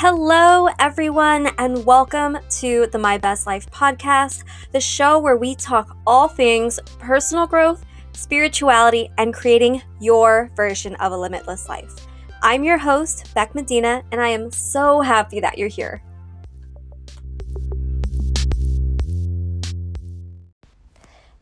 Hello, everyone, and welcome to the My Best Life podcast, the show where we talk all things personal growth, spirituality, and creating your version of a limitless life. I'm your host, Beck Medina, and I am so happy that you're here.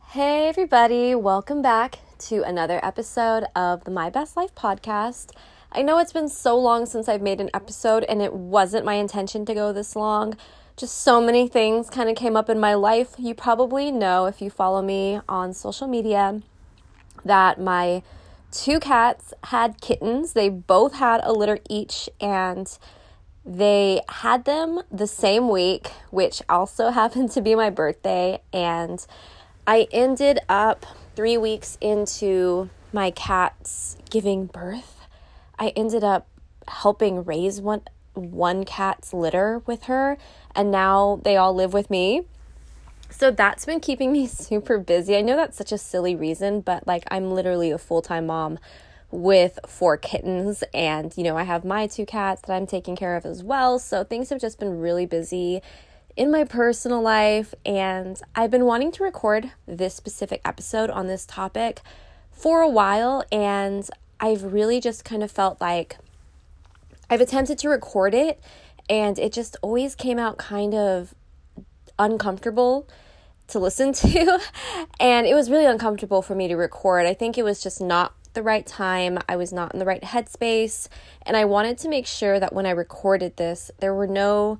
Hey, everybody, welcome back to another episode of the My Best Life podcast. I know it's been so long since I've made an episode, and it wasn't my intention to go this long. Just so many things kind of came up in my life. You probably know if you follow me on social media that my two cats had kittens. They both had a litter each, and they had them the same week, which also happened to be my birthday. And I ended up three weeks into my cats giving birth I ended up helping raise one one cat's litter with her and now they all live with me. So that's been keeping me super busy. I know that's such a silly reason, but like I'm literally a full-time mom with four kittens and you know, I have my two cats that I'm taking care of as well. So things have just been really busy in my personal life and I've been wanting to record this specific episode on this topic for a while and I've really just kind of felt like I've attempted to record it and it just always came out kind of uncomfortable to listen to. and it was really uncomfortable for me to record. I think it was just not the right time. I was not in the right headspace. And I wanted to make sure that when I recorded this, there were no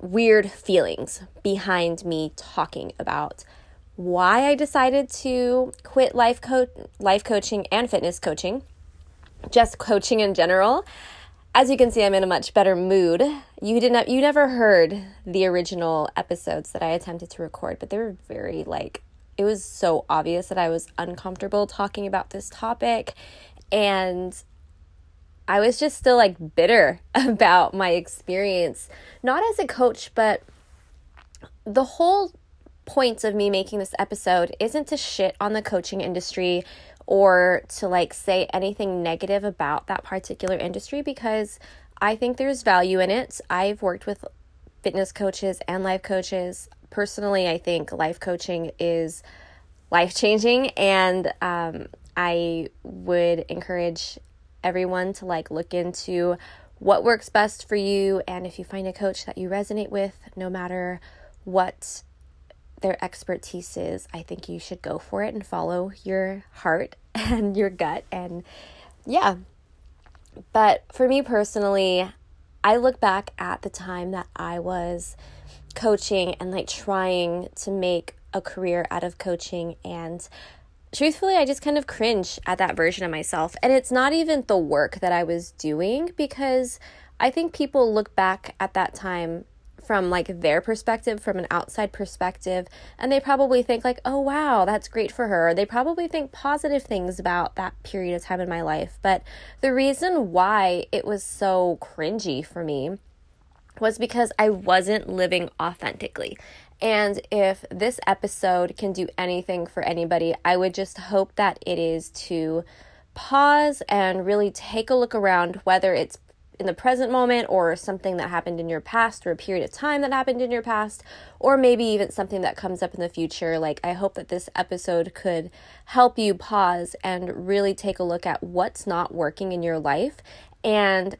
weird feelings behind me talking about why I decided to quit life coach life coaching and fitness coaching, just coaching in general. As you can see, I'm in a much better mood. You didn't you never heard the original episodes that I attempted to record, but they were very like it was so obvious that I was uncomfortable talking about this topic and I was just still like bitter about my experience, not as a coach, but the whole points of me making this episode isn't to shit on the coaching industry or to like say anything negative about that particular industry because I think there's value in it. I've worked with fitness coaches and life coaches. Personally, I think life coaching is life changing, and um, I would encourage everyone to like look into what works best for you. And if you find a coach that you resonate with, no matter what their expertise is, I think you should go for it and follow your heart and your gut. And yeah. But for me personally, I look back at the time that I was coaching and like trying to make a career out of coaching and truthfully I just kind of cringe at that version of myself and it's not even the work that I was doing because I think people look back at that time from like their perspective from an outside perspective and they probably think like oh wow that's great for her. They probably think positive things about that period of time in my life but the reason why it was so cringy for me was because I wasn't living authentically. And if this episode can do anything for anybody I would just hope that it is to pause and really take a look around whether it's in the present moment or something that happened in your past or a period of time that happened in your past or maybe even something that comes up in the future like i hope that this episode could help you pause and really take a look at what's not working in your life and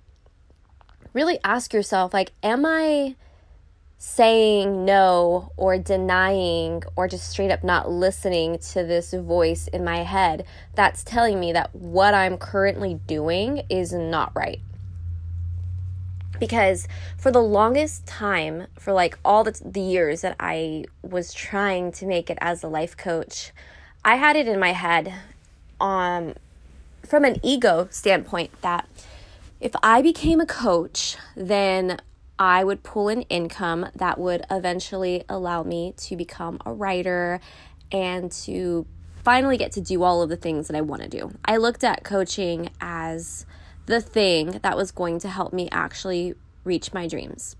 really ask yourself like am i saying no or denying or just straight up not listening to this voice in my head that's telling me that what I'm currently doing is not right because for the longest time for like all the, the years that i was trying to make it as a life coach i had it in my head um, from an ego standpoint that if i became a coach then i would pull an income that would eventually allow me to become a writer and to finally get to do all of the things that i want to do. I looked at coaching as the thing that was going to help me actually reach my dreams.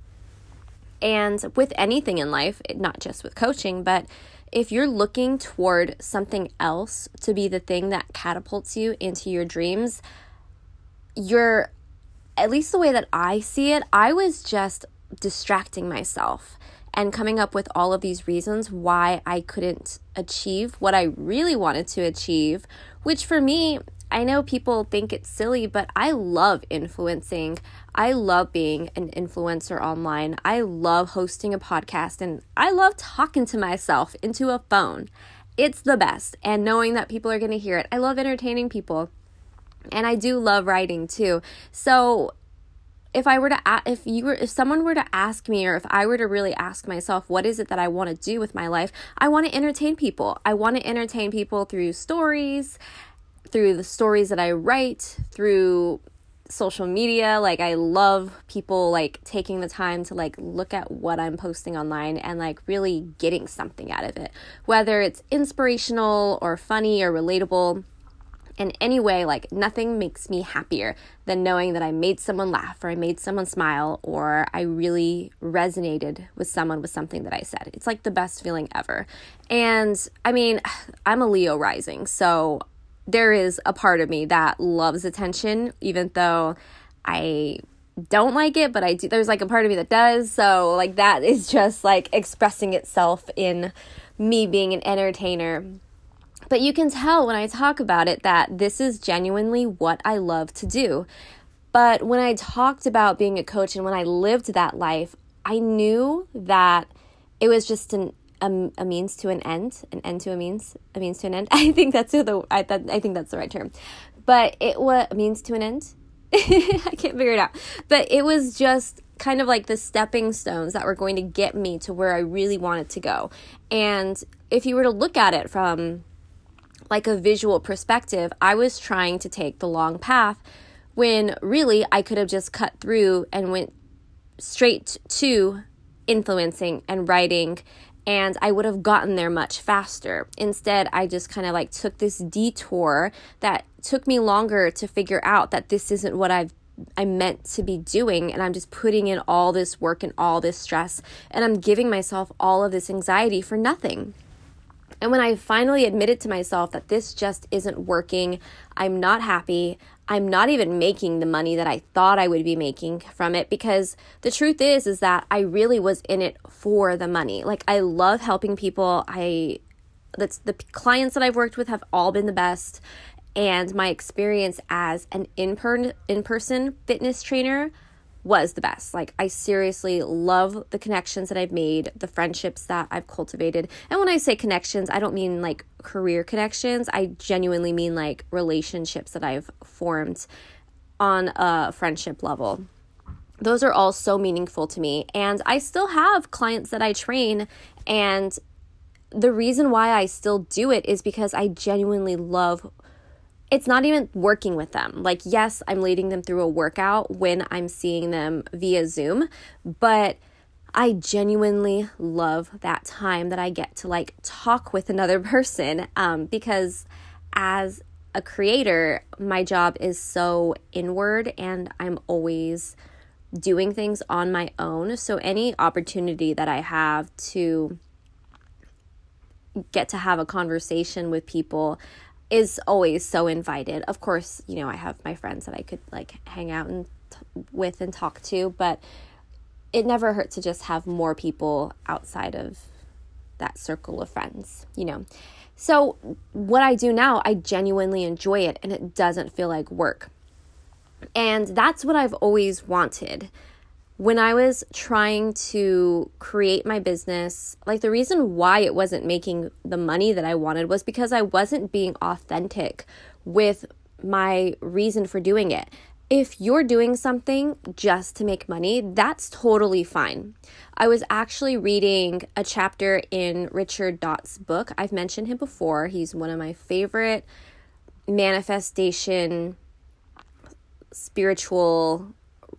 And with anything in life, not just with coaching, but if you're looking toward something else to be the thing that catapults you into your dreams, you're at least the way that I see it, I was just distracting myself and coming up with all of these reasons why I couldn't achieve what I really wanted to achieve, which for me, I know people think it's silly, but I love influencing. I love being an influencer online. I love hosting a podcast and I love talking to myself into a phone. It's the best. And knowing that people are going to hear it. I love entertaining people. And I do love writing too. So if I were to if you were if someone were to ask me or if I were to really ask myself what is it that I want to do with my life I want to entertain people I want to entertain people through stories through the stories that I write through social media like I love people like taking the time to like look at what I'm posting online and like really getting something out of it whether it's inspirational or funny or relatable in any way, like nothing makes me happier than knowing that I made someone laugh or I made someone smile or I really resonated with someone with something that I said. It's like the best feeling ever. And I mean, I'm a Leo rising, so there is a part of me that loves attention, even though I don't like it, but I do. There's like a part of me that does. So, like, that is just like expressing itself in me being an entertainer but you can tell when I talk about it that this is genuinely what I love to do. But when I talked about being a coach and when I lived that life, I knew that it was just an a, a means to an end, an end to a means, a means to an end. I think that's the I that, I think that's the right term. But it was a means to an end. I can't figure it out. But it was just kind of like the stepping stones that were going to get me to where I really wanted to go. And if you were to look at it from like a visual perspective, I was trying to take the long path when really I could have just cut through and went straight to influencing and writing and I would have gotten there much faster. Instead, I just kind of like took this detour that took me longer to figure out that this isn't what I've I meant to be doing and I'm just putting in all this work and all this stress and I'm giving myself all of this anxiety for nothing. And when I finally admitted to myself that this just isn't working, I'm not happy, I'm not even making the money that I thought I would be making from it because the truth is is that I really was in it for the money. Like I love helping people. I that's the clients that I've worked with have all been the best and my experience as an in in-person fitness trainer was the best. Like, I seriously love the connections that I've made, the friendships that I've cultivated. And when I say connections, I don't mean like career connections, I genuinely mean like relationships that I've formed on a friendship level. Those are all so meaningful to me. And I still have clients that I train. And the reason why I still do it is because I genuinely love it's not even working with them. Like, yes, I'm leading them through a workout when I'm seeing them via Zoom, but I genuinely love that time that I get to like talk with another person um, because as a creator, my job is so inward and I'm always doing things on my own. So, any opportunity that I have to get to have a conversation with people is always so invited. Of course, you know, I have my friends that I could like hang out and t- with and talk to, but it never hurt to just have more people outside of that circle of friends, you know. So, what I do now, I genuinely enjoy it and it doesn't feel like work. And that's what I've always wanted when I was trying to create my business, like the reason why it wasn't making the money that I wanted was because I wasn't being authentic with my reason for doing it. If you're doing something just to make money, that's totally fine. I was actually reading a chapter in Richard Dotts' book. I've mentioned him before. He's one of my favorite manifestation spiritual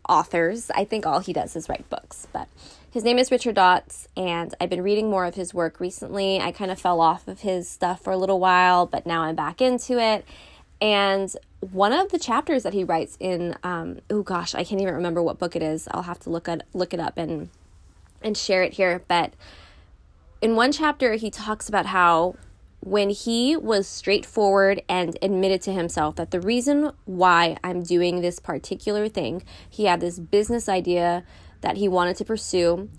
authors. I think all he does is write books, but his name is Richard Dotts, and I've been reading more of his work recently. I kind of fell off of his stuff for a little while, but now I'm back into it. And one of the chapters that he writes in, um, oh gosh, I can't even remember what book it is. I'll have to look at look it up and and share it here. But in one chapter, he talks about how when he was straightforward and admitted to himself that the reason why I'm doing this particular thing, he had this business idea that he wanted to pursue.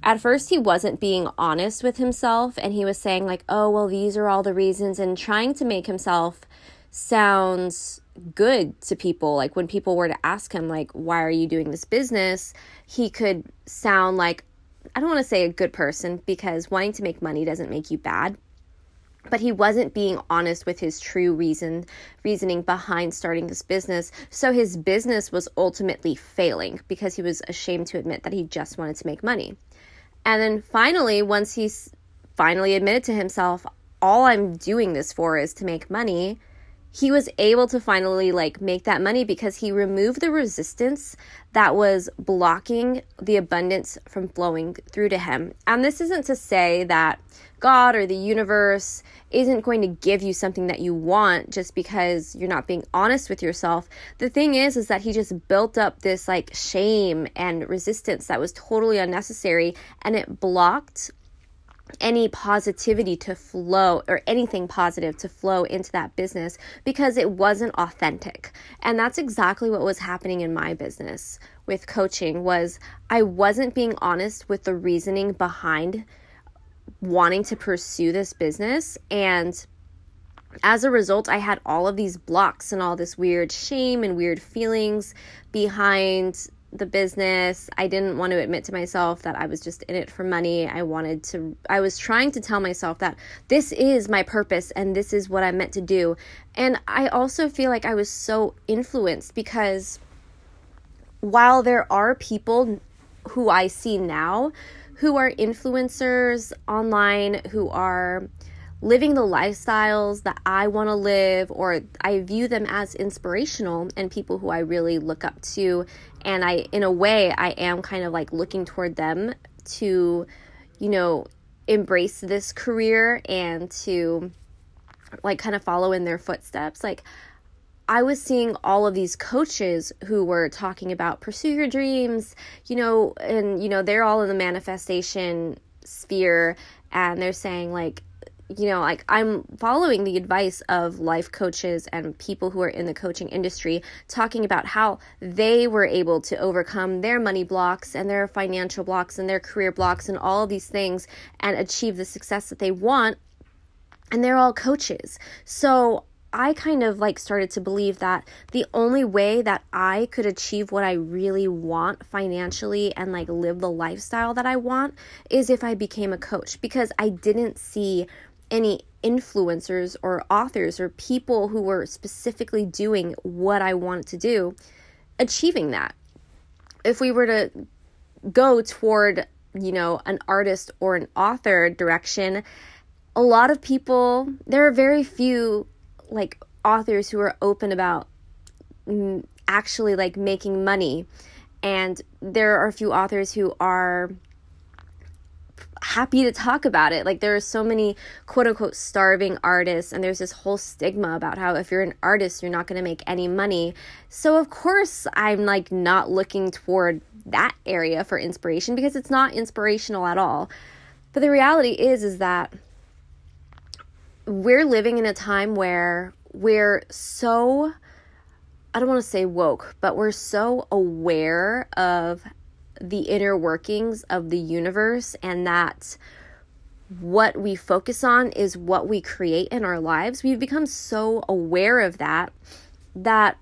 At first, he wasn't being honest with himself and he was saying, like, oh, well, these are all the reasons, and trying to make himself sound good to people. Like, when people were to ask him, like, why are you doing this business? He could sound like, I don't want to say a good person because wanting to make money doesn't make you bad, but he wasn't being honest with his true reason reasoning behind starting this business. So his business was ultimately failing because he was ashamed to admit that he just wanted to make money. And then finally once he finally admitted to himself all i'm doing this for is to make money he was able to finally like make that money because he removed the resistance that was blocking the abundance from flowing through to him. And this isn't to say that God or the universe isn't going to give you something that you want just because you're not being honest with yourself. The thing is is that he just built up this like shame and resistance that was totally unnecessary and it blocked any positivity to flow or anything positive to flow into that business because it wasn't authentic. And that's exactly what was happening in my business with coaching was I wasn't being honest with the reasoning behind wanting to pursue this business and as a result, I had all of these blocks and all this weird shame and weird feelings behind the business. I didn't want to admit to myself that I was just in it for money. I wanted to, I was trying to tell myself that this is my purpose and this is what I'm meant to do. And I also feel like I was so influenced because while there are people who I see now who are influencers online, who are living the lifestyles that I want to live, or I view them as inspirational and people who I really look up to. And I, in a way, I am kind of like looking toward them to, you know, embrace this career and to like kind of follow in their footsteps. Like, I was seeing all of these coaches who were talking about pursue your dreams, you know, and, you know, they're all in the manifestation sphere and they're saying, like, you know, like I'm following the advice of life coaches and people who are in the coaching industry talking about how they were able to overcome their money blocks and their financial blocks and their career blocks and all of these things and achieve the success that they want. And they're all coaches. So I kind of like started to believe that the only way that I could achieve what I really want financially and like live the lifestyle that I want is if I became a coach because I didn't see any influencers or authors or people who were specifically doing what I wanted to do achieving that. If we were to go toward, you know, an artist or an author direction, a lot of people, there are very few like authors who are open about mm, actually like making money and there are a few authors who are happy to talk about it. Like there are so many quote unquote starving artists and there's this whole stigma about how if you're an artist you're not going to make any money. So of course I'm like not looking toward that area for inspiration because it's not inspirational at all. But the reality is is that we're living in a time where we're so I don't want to say woke, but we're so aware of the inner workings of the universe and that what we focus on is what we create in our lives. We've become so aware of that that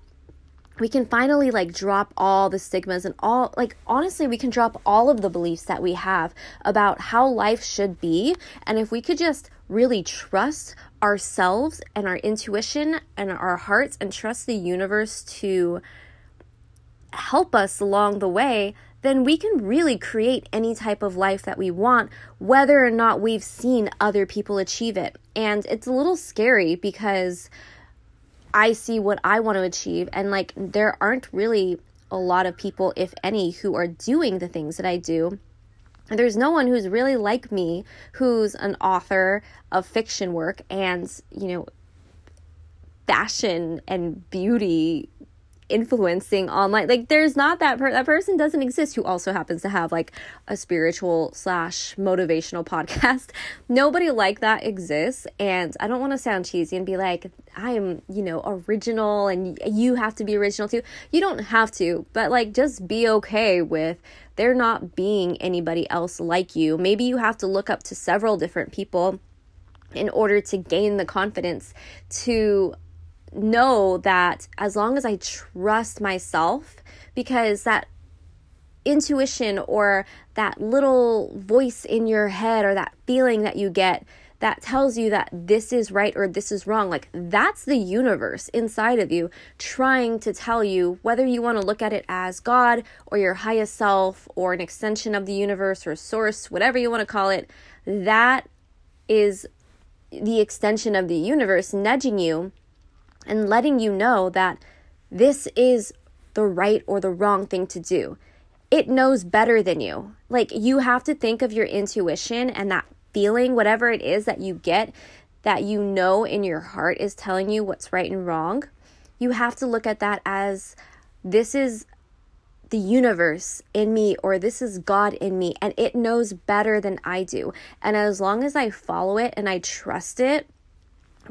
we can finally like drop all the stigmas and all like honestly we can drop all of the beliefs that we have about how life should be and if we could just really trust ourselves and our intuition and our hearts and trust the universe to help us along the way then we can really create any type of life that we want, whether or not we've seen other people achieve it. And it's a little scary because I see what I want to achieve, and like there aren't really a lot of people, if any, who are doing the things that I do. There's no one who's really like me who's an author of fiction work and, you know, fashion and beauty influencing online. Like there's not that per- that person doesn't exist who also happens to have like a spiritual slash motivational podcast. Nobody like that exists, and I don't want to sound cheesy and be like I am you know original and you have to be original too. You don't have to, but like just be okay with there not being anybody else like you. Maybe you have to look up to several different people in order to gain the confidence to know that as long as I trust myself, because that intuition or that little voice in your head or that feeling that you get that tells you that this is right or this is wrong, like that's the universe inside of you trying to tell you whether you want to look at it as God or your highest self or an extension of the universe or source, whatever you want to call it, that is the extension of the universe nudging you and letting you know that this is the right or the wrong thing to do. It knows better than you. Like you have to think of your intuition and that feeling, whatever it is that you get, that you know in your heart is telling you what's right and wrong. You have to look at that as this is the universe in me or this is God in me and it knows better than I do. And as long as I follow it and I trust it,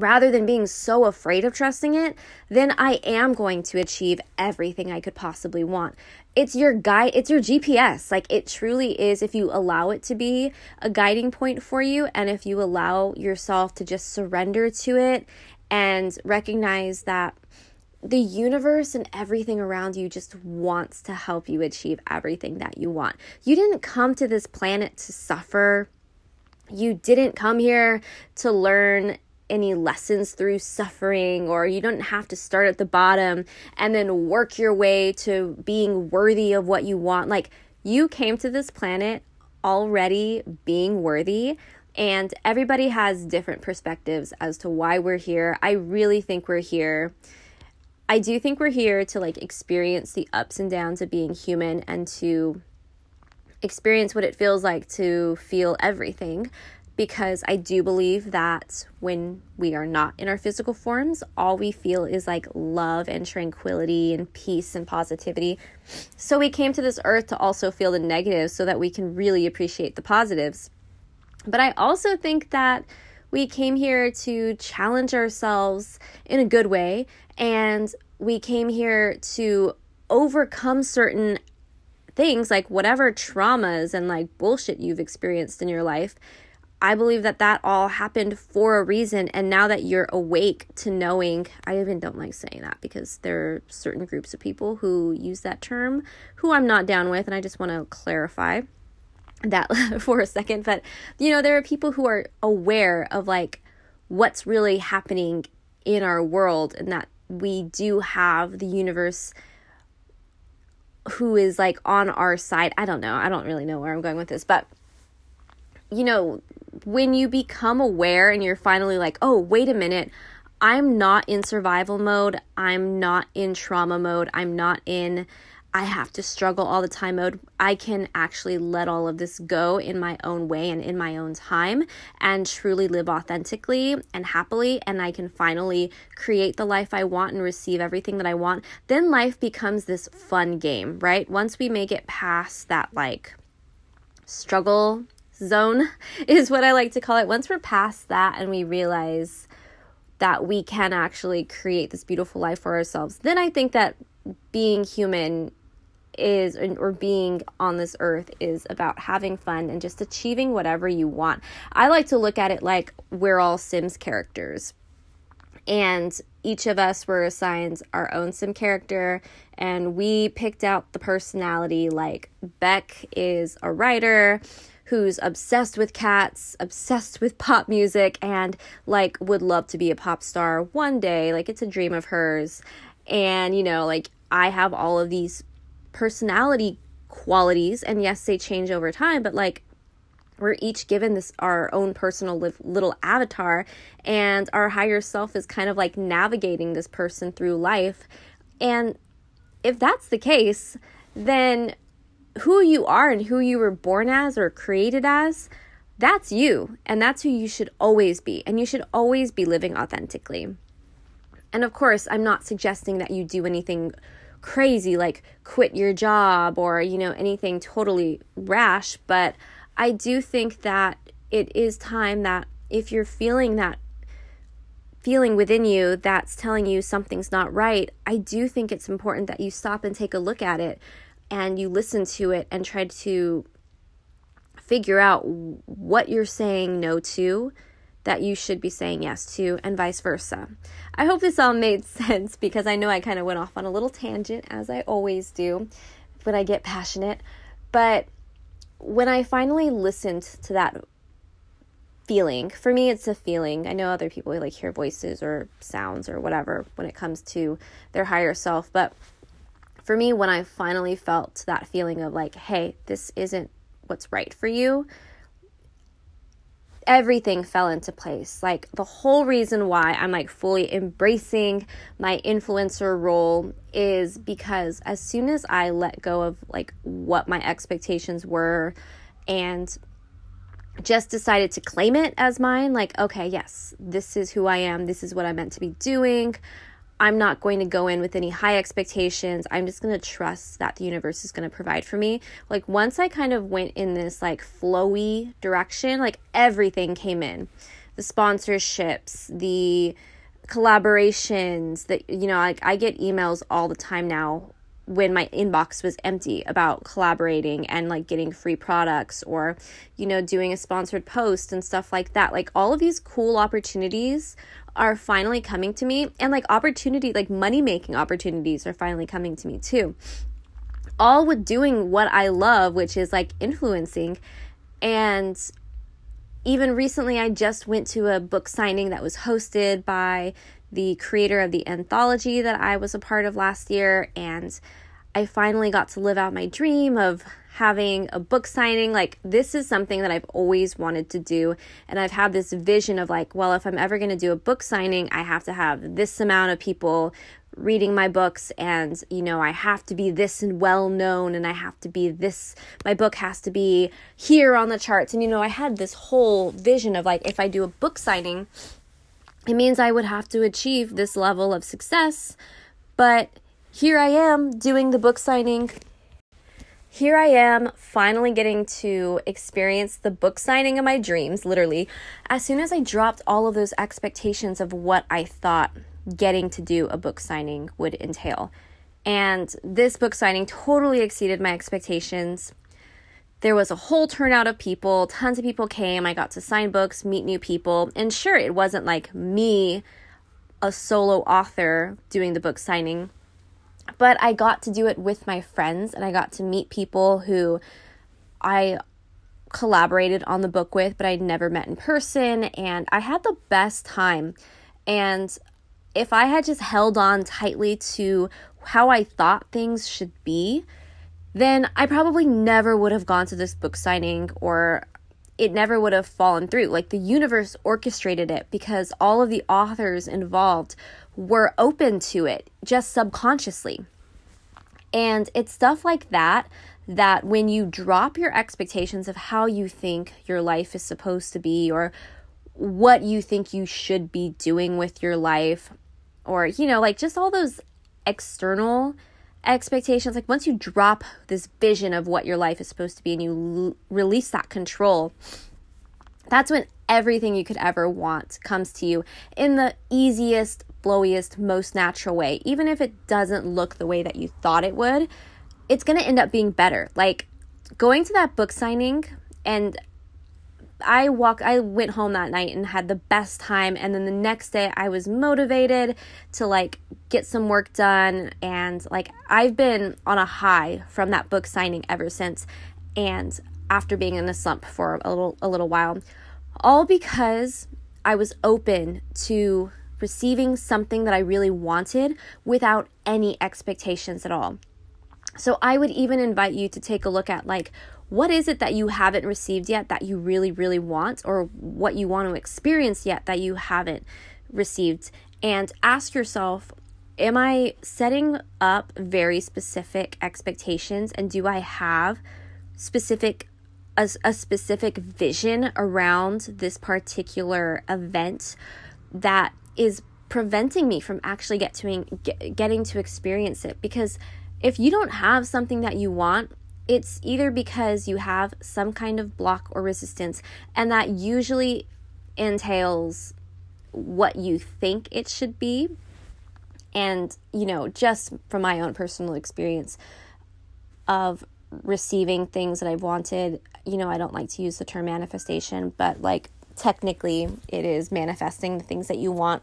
rather than being so afraid of trusting it, then I am going to achieve everything I could possibly want. It's your guide, it's your GPS. Like it truly is if you allow it to be a guiding point for you and if you allow yourself to just surrender to it and recognize that the universe and everything around you just wants to help you achieve everything that you want. You didn't come to this planet to suffer. You didn't come here to learn any lessons through suffering, or you don't have to start at the bottom and then work your way to being worthy of what you want. Like, you came to this planet already being worthy. And everybody has different perspectives as to why we're here. I really think we're here. I do think we're here to like experience the ups and downs of being human and to experience what it feels like to feel everything because I do believe that when we are not in our physical forms, all we feel is like love and tranquility and peace and positivity. So we came to this earth to also feel the negatives so that we can really appreciate the positives. But I also think that we came here to challenge ourselves in a good way, and we came here to overcome certain things like whatever traumas and like bullshit you've experienced in your life I believe that that all happened for a reason. And now that you're awake to knowing, I even don't like saying that because there are certain groups of people who use that term who I'm not down with. And I just want to clarify that for a second. But, you know, there are people who are aware of like what's really happening in our world and that we do have the universe who is like on our side. I don't know. I don't really know where I'm going with this, but you know, when you become aware and you're finally like, oh, wait a minute, I'm not in survival mode. I'm not in trauma mode. I'm not in I have to struggle all the time mode. I can actually let all of this go in my own way and in my own time and truly live authentically and happily. And I can finally create the life I want and receive everything that I want. Then life becomes this fun game, right? Once we make it past that like struggle zone is what I like to call it. Once we're past that and we realize that we can actually create this beautiful life for ourselves, then I think that being human is or being on this earth is about having fun and just achieving whatever you want. I like to look at it like we're all Sims characters. And each of us were assigned our own sim character and we picked out the personality like Beck is a writer, who's obsessed with cats, obsessed with pop music, and like would love to be a pop star one day. Like it's a dream of hers. And, you know, like I have all of these personality qualities, and yes, they change over time, but like we're each given this our own personal little avatar and our higher self is kind of like navigating this person through life and if that's the case then who you are and who you were born as or created as, that's you. And that's who you should always be. And you should always be living authentically. And of course, I'm not suggesting that you do anything crazy, like quit your job or, you know, anything totally rash. But I do think that it is time that if you're feeling that feeling within you that's telling you something's not right, I do think it's important that you stop and take a look at it and you listen to it and try to figure out what you're saying no to that you should be saying yes to, and vice versa. I hope this all made sense because I know I kind of went off on a little tangent, as I always do when I get passionate. But when I finally listened to that feeling, for me, it's a feeling. I know other people like hear voices or sounds or whatever when it comes to their higher self, but for me, when I finally felt that feeling of like, hey, this isn't what's right for you, everything fell into place. Like the whole reason why I'm like fully embracing my influencer role is because as soon as I let go of like what my expectations were and just decided to claim it as mine, like, okay, yes, this is who I am, this is what I'm meant to be doing. I'm not going to go in with any high expectations. I'm just going to trust that the universe is going to provide for me. Like once I kind of went in this like flowy direction, like everything came in. The sponsorships, the collaborations, that you know, like I get emails all the time now when my inbox was empty about collaborating and like getting free products or you know doing a sponsored post and stuff like that like all of these cool opportunities are finally coming to me and like opportunity like money making opportunities are finally coming to me too. All with doing what i love which is like influencing. And even recently i just went to a book signing that was hosted by the creator of the anthology that i was a part of last year and i finally got to live out my dream of having a book signing. Like, this is something that I've always wanted to do. And I've had this vision of, like, well, if I'm ever going to do a book signing, I have to have this amount of people reading my books and you know I have to be this and well known and I have to be this my book has to be here on the charts and you know I had this whole vision of like if I do a book signing it means I would have to achieve this level of success but here I am doing the book signing here I am finally getting to experience the book signing of my dreams, literally, as soon as I dropped all of those expectations of what I thought getting to do a book signing would entail. And this book signing totally exceeded my expectations. There was a whole turnout of people, tons of people came. I got to sign books, meet new people. And sure, it wasn't like me, a solo author, doing the book signing but I got to do it with my friends and I got to meet people who I collaborated on the book with, but I'd never met in person. And I had the best time. And if I had just held on tightly to how I thought things should be, then I probably never would have gone to this book signing or it never would have fallen through. Like the universe orchestrated it because all of the authors involved were open to it just subconsciously. And it's stuff like that that when you drop your expectations of how you think your life is supposed to be or what you think you should be doing with your life or you know like just all those external expectations like once you drop this vision of what your life is supposed to be and you l- release that control that's when everything you could ever want comes to you in the easiest flowiest, most natural way, even if it doesn't look the way that you thought it would, it's going to end up being better. Like going to that book signing and I walk I went home that night and had the best time and then the next day I was motivated to like get some work done and like I've been on a high from that book signing ever since and after being in a slump for a little a little while all because I was open to receiving something that I really wanted without any expectations at all. So I would even invite you to take a look at like what is it that you haven't received yet that you really really want or what you want to experience yet that you haven't received and ask yourself am I setting up very specific expectations and do I have specific a, a specific vision around this particular event that is preventing me from actually get to, get, getting to experience it because if you don't have something that you want it's either because you have some kind of block or resistance and that usually entails what you think it should be and you know just from my own personal experience of receiving things that I've wanted. You know, I don't like to use the term manifestation, but like technically it is manifesting the things that you want.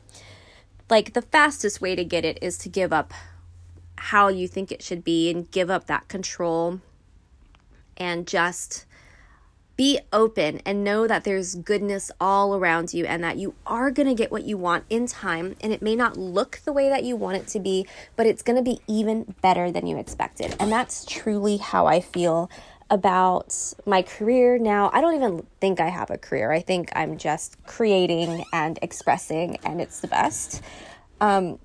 Like the fastest way to get it is to give up how you think it should be and give up that control and just be open and know that there's goodness all around you and that you are going to get what you want in time. And it may not look the way that you want it to be, but it's going to be even better than you expected. And that's truly how I feel about my career now. I don't even think I have a career. I think I'm just creating and expressing, and it's the best. Um,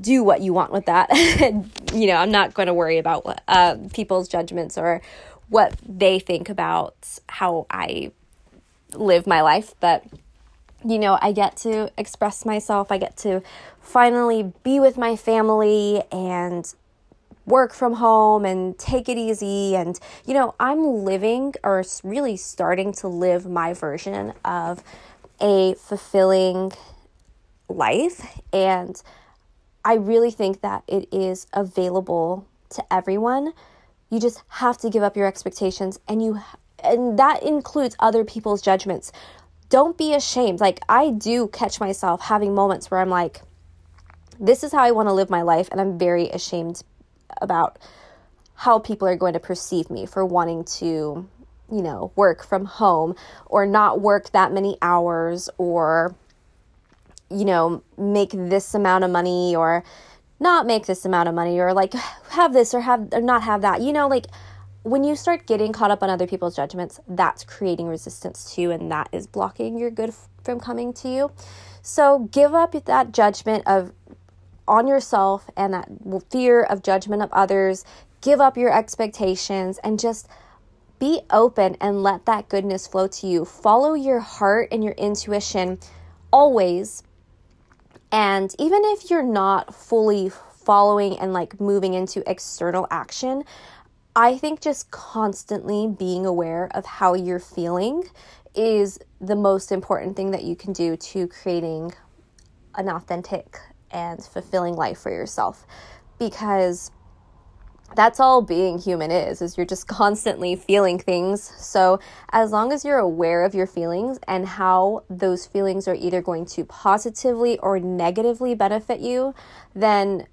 do what you want with that. you know, I'm not going to worry about what, uh, people's judgments or what they think about how I live my life, but you know, I get to express myself. I get to finally be with my family and work from home and take it easy. And, you know, I'm living or really starting to live my version of a fulfilling life. And I really think that it is available to everyone you just have to give up your expectations and you and that includes other people's judgments. Don't be ashamed. Like I do catch myself having moments where I'm like this is how I want to live my life and I'm very ashamed about how people are going to perceive me for wanting to, you know, work from home or not work that many hours or you know, make this amount of money or not make this amount of money or like have this or have or not have that. You know, like when you start getting caught up on other people's judgments, that's creating resistance too, and that is blocking your good from coming to you. So give up that judgment of on yourself and that fear of judgment of others. Give up your expectations and just be open and let that goodness flow to you. Follow your heart and your intuition always and even if you're not fully following and like moving into external action, I think just constantly being aware of how you're feeling is the most important thing that you can do to creating an authentic and fulfilling life for yourself. Because that's all being human is is you're just constantly feeling things. So as long as you're aware of your feelings and how those feelings are either going to positively or negatively benefit you then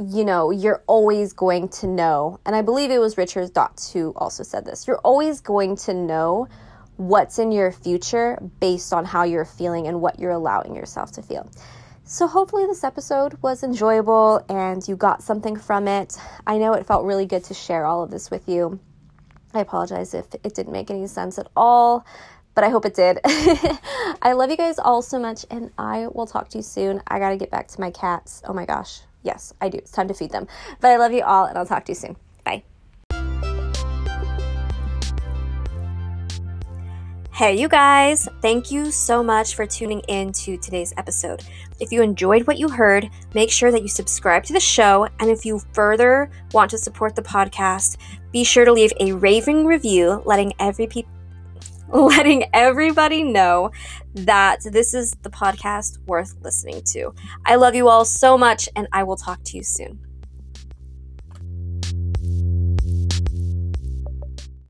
you know you're always going to know. And i believe it was richard dotts who also said this. You're always going to know what's in your future based on how you're feeling and what you're allowing yourself to feel so, hopefully, this episode was enjoyable and you got something from it. I know it felt really good to share all of this with you. I apologize if it didn't make any sense at all, but I hope it did. I love you guys all so much, and I will talk to you soon. I gotta get back to my cats. Oh my gosh. Yes, I do. It's time to feed them. But I love you all, and I'll talk to you soon. Hey, you guys, thank you so much for tuning in to today's episode. If you enjoyed what you heard, make sure that you subscribe to the show. And if you further want to support the podcast, be sure to leave a raving review letting every pe- letting everybody know that this is the podcast worth listening to. I love you all so much, and I will talk to you soon.